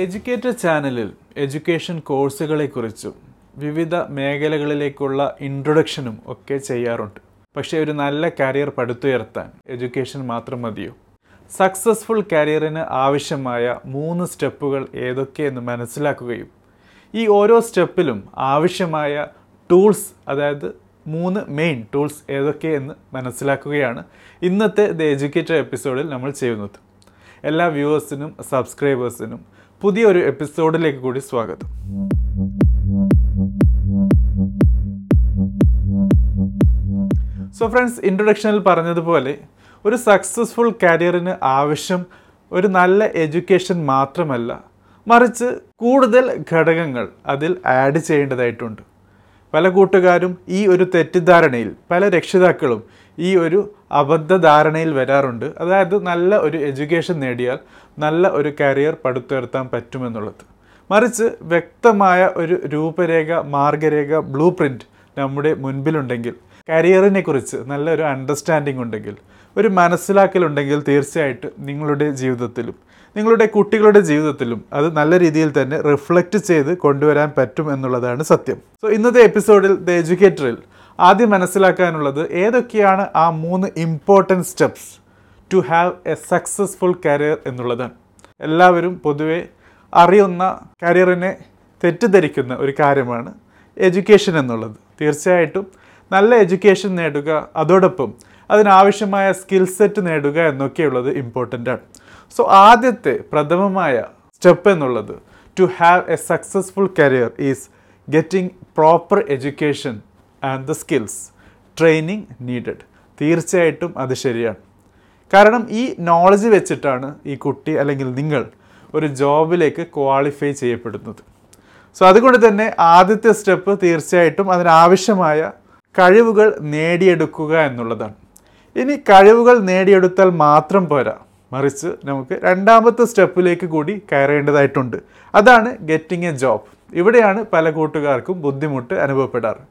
Educated ചാനലിൽ education കോഴ്സുകളെക്കുറിച്ചും വിവിധ മേഖലകളിലേക്കുള്ള ഇൻട്രൊഡക്ഷനും ഒക്കെ ചെയ്യാറുണ്ട്. പക്ഷേ ഒരു നല്ല കരിയർ പടുത്തുയർത്താൻ എഡ്യൂക്കേഷൻ മാത്രം മതിയോ? സക്സസ്ഫുൾ കരിയറിന് ആവശ്യമായ മൂന്ന് സ്റ്റെപ്പുകൾ ഏതൊക്കെയെന്ന് മനസ്സിലാക്കുകയും ഈ ഓരോ സ്റ്റെപ്പിലും ആവശ്യമായ ടൂൾസ് അതായത് മൂന്ന് മെയിൻ ടൂൾസ് ഏതൊക്കെയെന്ന് മനസ്സിലാക്കുകയാണ് ഇന്നത്തെ ദ എഡ്യൂക്കേറ്റർ എപ്പിസോഡിൽ നമ്മൾ ചെയ്യുന്നത്. എല്ലാ വ്യൂവേഴ്സിനും സബ്സ്ക്രൈബേഴ്സിനും പുതിയൊരു എപ്പിസോഡിലേക്ക് കൂടി സ്വാഗതം. സോ ഫ്രണ്ട്സ് ഇൻട്രൊഡക്ഷനിൽ പറഞ്ഞതുപോലെ ഒരു സക്സസ്ഫുൾ കരിയറിന് ആവശ്യം ഒരു നല്ല എഡ്യൂക്കേഷൻ മാത്രമല്ല മറിച്ച് കൂടുതൽ ഘടകങ്ങൾ അതിൽ ആഡ് ചെയ്യേണ്ടതായിട്ടുണ്ട്. പല കൂട്ടുകാരും ഈ ഒരു തെറ്റിദ്ധാരണയിൽ പല രക്ഷിതാക്കളും ഈ ഒരു അബദ്ധധാരണയിൽ വരാറുണ്ട്. അതായത് നല്ല ഒരു എഡ്യൂക്കേഷൻ നേടിയാൽ നല്ല ഒരു കരിയർ പടുത്തുയർത്താൻ പറ്റുമെന്നുള്ളത്. മറിച്ച് വ്യക്തമായ ഒരു രൂപരേഖ മാർഗരേഖ ബ്ലൂ പ്രിന്റ് നമ്മുടെ മുൻപിലുണ്ടെങ്കിൽ കരിയറിനെ കുറിച്ച് നല്ലൊരു അണ്ടർസ്റ്റാൻഡിംഗ് ഉണ്ടെങ്കിൽ ഒരു മനസ്സിലാക്കലുണ്ടെങ്കിൽ തീർച്ചയായിട്ടും നിങ്ങളുടെ ജീവിതത്തിലും നിങ്ങളുടെ കുട്ടികളുടെ ജീവിതത്തിലും അത് നല്ല രീതിയിൽ തന്നെ റിഫ്ലക്റ്റ് ചെയ്ത് കൊണ്ടുവരാൻ പറ്റും എന്നുള്ളതാണ് സത്യം. സോ ഇന്നത്തെ എപ്പിസോഡിൽ ദ എഡ്യൂക്കേറ്ററിൽ ആദ്യം മനസ്സിലാക്കാനുള്ളത് ഏതൊക്കെയാണ് ആ മൂന്ന് important steps to have a successful career എന്നുള്ളത്. എല്ലാവരും പൊതുവെ അറിയുന്ന കരിയറിനെ തെറ്റിദ്ധരിക്കുന്ന ഒരു കാര്യമാണ് എഡ്യൂക്കേഷൻ എന്നുള്ളത്. തീർച്ചയായിട്ടും നല്ല എഡ്യൂക്കേഷൻ നേടുക അതോടൊപ്പം അതിനാവശ്യമായ സ്കിൽ സെറ്റ് നേടുക എന്നൊക്കെയുള്ളത് ഇമ്പോർട്ടന്റ് ആണ്. സോ ആദ്യത്തെ പ്രഥമമായ സ്റ്റെപ്പ് എന്നുള്ളത് to have a successful career is getting proper education and the skills training needed തീർച്ചയായിട്ടും അത് ശരിയാണ്. കാരണം ഈ നോളജ് വെച്ചിട്ടാണ് ഈ കുട്ടി അല്ലെങ്കിൽ നിങ്ങൾ ഒരു ജോബിലേക്ക് ക്വാളിഫൈ ചെയ്യപ്പെടുന്നത്. സോ അതുകൊണ്ട് തന്നെ ആദ്യത്തെ സ്റ്റെപ്പ് തീർച്ചയായിട്ടും അതിനാവശ്യമായ കഴിവുകൾ നേടിയെടുക്കുക എന്നുള്ളതാണ്. ഇനി കഴിവുകൾ നേടിയെടുത്താൽ മാത്രം പോരാ. മറിച്ച് നമുക്ക് രണ്ടാമത്തെ സ്റ്റെപ്പിലേക്ക് കൂടി കയറേണ്ടതായിട്ടുണ്ട്. അതാണ് ഗെറ്റിംഗ് എ ജോബ് ഇവിടെയാണ് പല കൂട്ടുകാർക്കും ബുദ്ധിമുട്ട് അനുഭവപ്പെടാറ്.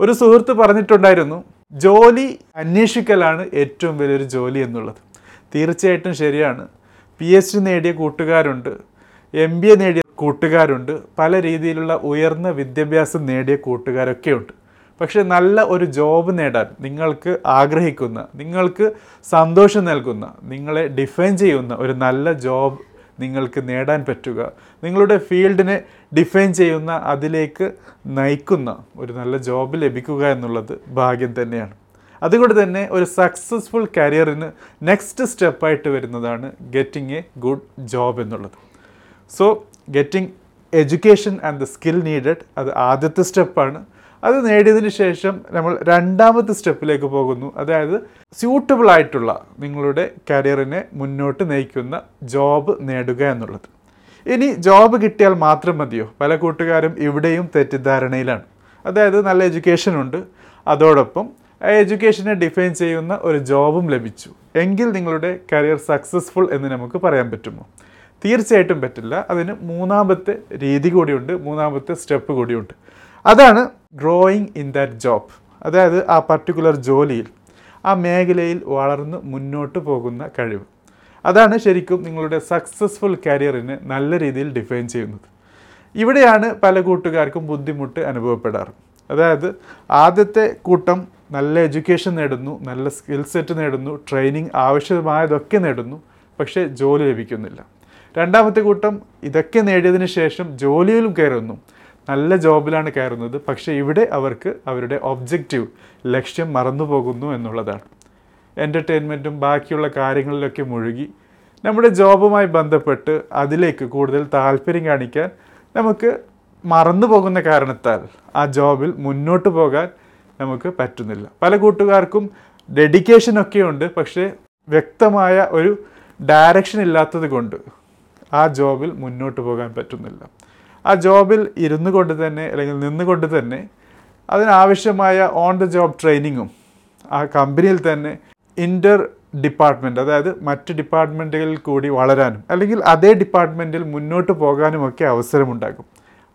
ഒരു സുഹൃത്ത് പറഞ്ഞിട്ടുണ്ടായിരുന്നു ജോലി അന്വേഷിക്കലാണ് ഏറ്റവും വലിയൊരു ജോലി എന്നുള്ളത്. തീർച്ചയായിട്ടും ശരിയാണ്. പി എച്ച് ഡി നേടിയ കൂട്ടുകാരുണ്ട് എം ബി എ നേടിയ കൂട്ടുകാരുണ്ട് പല രീതിയിലുള്ള ഉയർന്ന വിദ്യാഭ്യാസം നേടിയ കൂട്ടുകാരൊക്കെയുണ്ട്. പക്ഷെ നല്ല ഒരു ജോബ് നേടാൻ നിങ്ങൾക്ക് ആഗ്രഹിക്കുന്ന നിങ്ങൾക്ക് സന്തോഷം നൽകുന്ന നിങ്ങളെ ഡിഫൈൻ ചെയ്യുന്ന ഒരു നല്ല ജോബ് നിങ്ങൾക്ക് നേടാൻ പറ്റുക. നിങ്ങളുടെ ഫീൽഡിനെ ഡിഫൈൻ ചെയ്യുന്ന അതിലേക്ക് നയിക്കുന്ന ഒരു നല്ല ജോബ് ലഭിക്കുക എന്നുള്ളത് ഭാഗ്യം തന്നെയാണ്. അതുകൊണ്ട് തന്നെ ഒരു സക്സസ്ഫുൾ കരിയറിന് നെക്സ്റ്റ് സ്റ്റെപ്പായിട്ട് വരുന്നതാണ് ഗെറ്റിംഗ് എ ഗുഡ് ജോബ് എന്നുള്ളത്. So getting education and the skill needed അത് ആദ്യത്തെ സ്റ്റെപ്പാണ് അത് നേടിയതിന് ശേഷം നമ്മൾ രണ്ടാമത്തെ സ്റ്റെപ്പിലേക്ക് പോകുന്നു. അതായത് സ്യൂട്ടബിൾ ആയിട്ടുള്ള നിങ്ങളുടെ കരിയറിനെ മുന്നോട്ട് നയിക്കുന്ന ജോബ് നേടുക എന്നുള്ളത്. ഇനി ജോബ് കിട്ടിയാൽ മാത്രം മതിയോ? പല കൂട്ടുകാരും ഇവിടെയും തെറ്റിദ്ധാരണയിലാണ്. അതായത് നല്ല എഡ്യൂക്കേഷൻ ഉണ്ട്. അതോടൊപ്പം ആ എഡ്യൂക്കേഷനെ ഡിഫൈൻ ചെയ്യുന്ന ഒരു ജോബും ലഭിച്ചു. എങ്കിൽ നിങ്ങളുടെ കരിയർ സക്സസ്ഫുൾ എന്ന് നമുക്ക് പറയാൻ പറ്റുമോ? തീർച്ചയായിട്ടും പറ്റില്ല. അതിന് മൂന്നാമത്തെ രീതി കൂടിയുണ്ട്. മൂന്നാമത്തെ സ്റ്റെപ്പ് കൂടിയുണ്ട്. അതാണ് ഗ്രോയിങ് ഇൻ ദാറ്റ് ജോബ് അതായത് ആ പർട്ടിക്കുലർ ജോലിയിൽ ആ മേഖലയിൽ വളർന്ന് മുന്നോട്ട് പോകുന്ന കഴിവ്. അതാണ് ശരിക്കും നിങ്ങളുടെ സക്സസ്ഫുൾ കരിയറിനെ നല്ല രീതിയിൽ ഡിഫൈൻ ചെയ്യുന്നത്. ഇവിടെയാണ് പല കൂട്ടുകാർക്കും ബുദ്ധിമുട്ട് അനുഭവപ്പെടാറ്. അതായത് ആദ്യത്തെ കൂട്ടം നല്ല എഡ്യൂക്കേഷൻ നേടുന്നു നല്ല സ്കിൽ സെറ്റ് നേടുന്നു ട്രെയിനിങ് ആവശ്യമായതൊക്കെ നേടുന്നു പക്ഷേ ജോലി ലഭിക്കുന്നില്ല. രണ്ടാമത്തെ കൂട്ടം ഇതൊക്കെ നേടിയതിന് ശേഷം ജോലിയിലും കയറുന്നു. നല്ല ജോബിലാണ് കയറുന്നത്. പക്ഷേ ഇവിടെ അവർക്ക് അവരുടെ ഒബ്ജക്റ്റീവ് ലക്ഷ്യം മറന്നുപോകുന്നു എന്നുള്ളതാണ്. എന്റർടൈൻമെന്റും ബാക്കിയുള്ള കാര്യങ്ങളിലൊക്കെ മുഴുകി നമ്മുടെ ജോബുമായി ബന്ധപ്പെട്ട് അതിലേക്ക് കൂടുതൽ താല്പര്യം കാണിക്കാൻ നമുക്ക് മറന്നു പോകുന്ന കാരണത്താൽ ആ ജോബിൽ മുന്നോട്ട് പോകാൻ നമുക്ക് പറ്റുന്നില്ല. പല കൂട്ടുകാർക്കും ഡെഡിക്കേഷനൊക്കെ ഉണ്ട്. പക്ഷേ വ്യക്തമായ ഒരു ഡയറക്ഷൻ ഇല്ലാത്തത് കൊണ്ട് ആ ജോബിൽ മുന്നോട്ട് പോകാൻ പറ്റുന്നില്ല. ആ ജോബിൽ ഇരുന്നു കൊണ്ട് തന്നെ അല്ലെങ്കിൽ നിന്നുകൊണ്ട് തന്നെ അതിനാവശ്യമായ ഓൺ ദ ജോബ് ട്രെയിനിങ്ങും ആ കമ്പനിയിൽ തന്നെ ഇന്റർ ഡിപ്പാർട്ട്മെന്റ് അതായത് മറ്റ് ഡിപ്പാർട്ട്മെന്റുകളിൽ കൂടി വളരാനും അല്ലെങ്കിൽ അതേ ഡിപ്പാർട്ട്മെന്റിൽ മുന്നോട്ട് പോകാനുമൊക്കെ അവസരമുണ്ടാകും.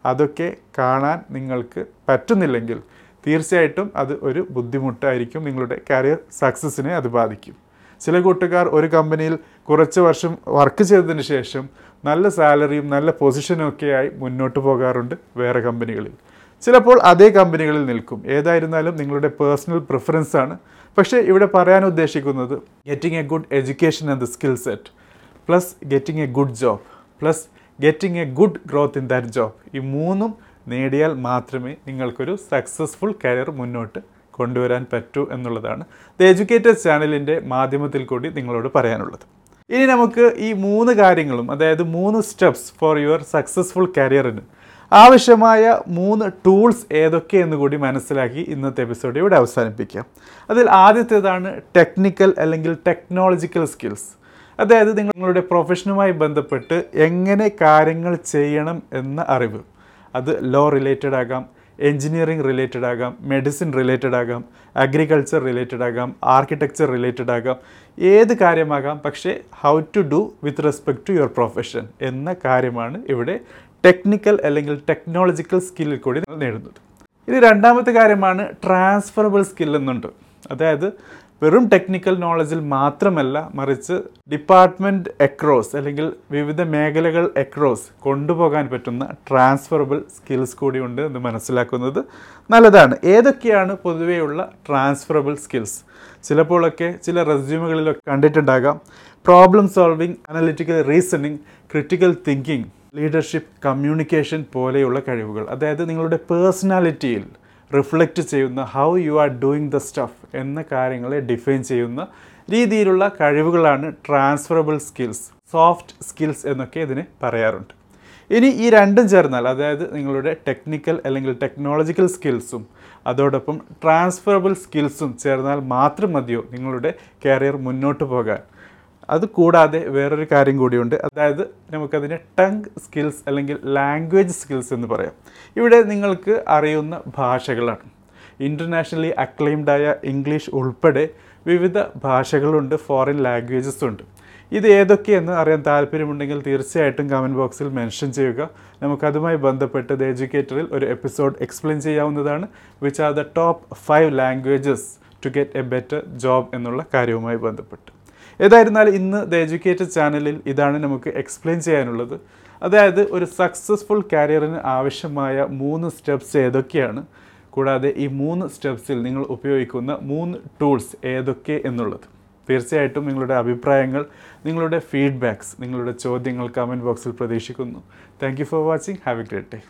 അതൊക്കെ കാണാൻ നിങ്ങൾക്ക് പറ്റുന്നില്ലെങ്കിൽ തീർച്ചയായിട്ടും അത് ഒരു ബുദ്ധിമുട്ടായിരിക്കും. നിങ്ങളുടെ കരിയർ സക്സസ്സിനെ അത് ബാധിക്കും. ചില കൂട്ടുകാർ ഒരു കമ്പനിയിൽ കുറച്ച് വർഷം വർക്ക് ചെയ്തതിന് ശേഷം നല്ല സാലറിയും നല്ല പൊസിഷനും ഒക്കെയായി മുന്നോട്ട് പോകാറുണ്ട് വേറെ കമ്പനികളിൽ. ചിലപ്പോൾ അതേ കമ്പനികളിൽ നിൽക്കും. ഏതായിരുന്നാലും നിങ്ങളുടെ പേഴ്സണൽ പ്രിഫറൻസ് ആണ്. പക്ഷേ ഇവിടെ പറയാൻ ഉദ്ദേശിക്കുന്നത് getting a good education and skill set plus getting a good job plus getting a good growth in that job ഈ മൂന്നും നേടിയാൽ മാത്രമേ നിങ്ങൾക്കൊരു സക്സസ്ഫുൾ കരിയർ മുന്നോട്ട് കൊണ്ടുവരാൻ പറ്റൂ എന്നുള്ളതാണ് ദ എഡ്യൂക്കേറ്റഡ് ചാനലിന്റെ മാധ്യമത്തിൽ കൂടി നിങ്ങളോട് പറയാനുള്ളത്. ഇനി നമുക്ക് ഈ മൂന്ന് കാര്യങ്ങളും അതായത് മൂന്ന് സ്റ്റെപ്സ് ഫോർ യുവർ സക്സസ്ഫുൾ കരിയറിന് ആവശ്യമായ മൂന്ന് ടൂൾസ് ഏതൊക്കെയെന്ന് കൂടി മനസ്സിലാക്കി ഇന്നത്തെ എപ്പിസോഡ് ഇവിടെ അവസാനിപ്പിക്കാം. അതിൽ ആദ്യത്തേതാണ് ടെക്നിക്കൽ അല്ലെങ്കിൽ ടെക്നോളജിക്കൽ സ്കിൽസ്. അതായത് നിങ്ങളുടെ പ്രൊഫഷനുമായി ബന്ധപ്പെട്ട് എങ്ങനെ കാര്യങ്ങൾ ചെയ്യണം എന്ന അറിവ്. അത് ലോ റിലേറ്റഡ് ആകാം എൻജിനീയറിംഗ് റിലേറ്റഡ് ആകാം മെഡിസിൻ റിലേറ്റഡ് ആകാം അഗ്രികൾച്ചർ റിലേറ്റഡ് ആകാം ആർക്കിടെക്ചർ റിലേറ്റഡ് ആകാം ഏത് കാര്യമാകാം പക്ഷേ how to do with respect to your profession എന്ന കാര്യമാണ് ഇവിടെ ടെക്നിക്കൽ അല്ലെങ്കിൽ ടെക്നോളജിക്കൽ സ്കില്ലിൽ കൂടി നേടുന്നത്. ഇത് രണ്ടാമത്തെ കാര്യമാണ് ട്രാൻസ്ഫറബിൾ സ്കിൽ എന്നുണ്ട്. അതായത് വെറും ടെക്നിക്കൽ നോളജിൽ മാത്രമല്ല മറിച്ച് ഡിപ്പാർട്ട്മെന്റ് എക്രോസ് അല്ലെങ്കിൽ വിവിധ മേഖലകൾ എക്രോസ് കൊണ്ടുപോകാൻ പറ്റുന്ന ട്രാൻസ്ഫറബിൾ സ്കിൽസ് കൂടിയുണ്ട് എന്ന് മനസ്സിലാക്കുന്നത് നല്ലതാണ്. ഏതൊക്കെയാണ് പൊതുവെയുള്ള ട്രാൻസ്ഫറബിൾ സ്കിൽസ് ചിലപ്പോഴൊക്കെ ചില റെസ്യൂമുകളിലൊക്കെ കണ്ടിട്ടുണ്ടാകാം. Problem solving analytical reasoning critical thinking leadership communication പോലെയുള്ള കഴിവുകൾ. അതായത് നിങ്ങളുടെ പേഴ്സണാലിറ്റിയിൽ റിഫ്ലക്റ്റ് ചെയ്യുന്ന how you are doing the stuff എന്ന കാര്യങ്ങളെ ഡിഫൈൻ ചെയ്യുന്ന രീതിയിലുള്ള കഴിവുകളാണ് ട്രാൻസ്ഫറബിൾ സ്കിൽസ് സോഫ്റ്റ് സ്കിൽസ് എന്നൊക്കെ ഇതിന് പറയാറുണ്ട്. ഇനി ഈ രണ്ടും ചേർന്നാൽ അതായത് നിങ്ങളുടെ ടെക്നിക്കൽ അല്ലെങ്കിൽ ടെക്നോളജിക്കൽ സ്കിൽസും അതോടൊപ്പം ട്രാൻസ്ഫറബിൾ സ്കിൽസും ചേർന്നാൽ മാത്രം മതിയോ നിങ്ങളുടെ കരിയർ മുന്നോട്ട് പോകാൻ? അത് കൂടാതെ വേറൊരു കാര്യം കൂടിയുണ്ട്. അതായത് നമുക്കതിനെ ടങ് സ്കിൽസ് അല്ലെങ്കിൽ ലാംഗ്വേജ് സ്കിൽസ് എന്ന് പറയാം. ഇവിടെ നിങ്ങൾക്ക് അറിയുന്ന ഭാഷകളാണ്. ഇന്റർനാഷണലി അക്ലെയിംഡായ ഇംഗ്ലീഷ് ഉൾപ്പെടെ വിവിധ ഭാഷകളുണ്ട് ഫോറിൻ ലാംഗ്വേജസ് ഉണ്ട്. ഇത് ഏതൊക്കെയെന്ന് അറിയാൻ താല്പര്യമുണ്ടെങ്കിൽ തീർച്ചയായിട്ടും കമന്റ് ബോക്സിൽ മെൻഷൻ ചെയ്യുക. നമുക്കതുമായി ബന്ധപ്പെട്ട് ദ എഡ്യൂക്കേറ്ററിൽ ഒരു എപ്പിസോഡ് എക്സ്പ്ലെയിൻ ചെയ്യാവുന്നതാണ് which are the top five languages to get a better job എന്നുള്ള കാര്യവുമായി ബന്ധപ്പെട്ട്. ഏതായിരുന്നാലും ഇന്ന് ദ എഡ്യൂക്കേറ്റഡ് ചാനലിൽ ഇതാണ് നമുക്ക് എക്സ്പ്ലെയിൻ ചെയ്യാനുള്ളത്. അതായത് ഒരു സക്സസ്ഫുൾ കരിയറിന് ആവശ്യമായ മൂന്ന് സ്റ്റെപ്സ് ഏതൊക്കെയാണ്? കൂടാതെ ഈ മൂന്ന് സ്റ്റെപ്സിൽ നിങ്ങൾ ഉപയോഗിക്കുന്ന മൂന്ന് ടൂൾസ് ഏതൊക്കെ എന്നുള്ളത്. തീർച്ചയായിട്ടും നിങ്ങളുടെ അഭിപ്രായങ്ങൾ നിങ്ങളുടെ ഫീഡ്ബാക്ക്സ് നിങ്ങളുടെ ചോദ്യങ്ങൾ കമന്റ് ബോക്സിൽ പ്രതീക്ഷിക്കുന്നു. Thank for watching have a great day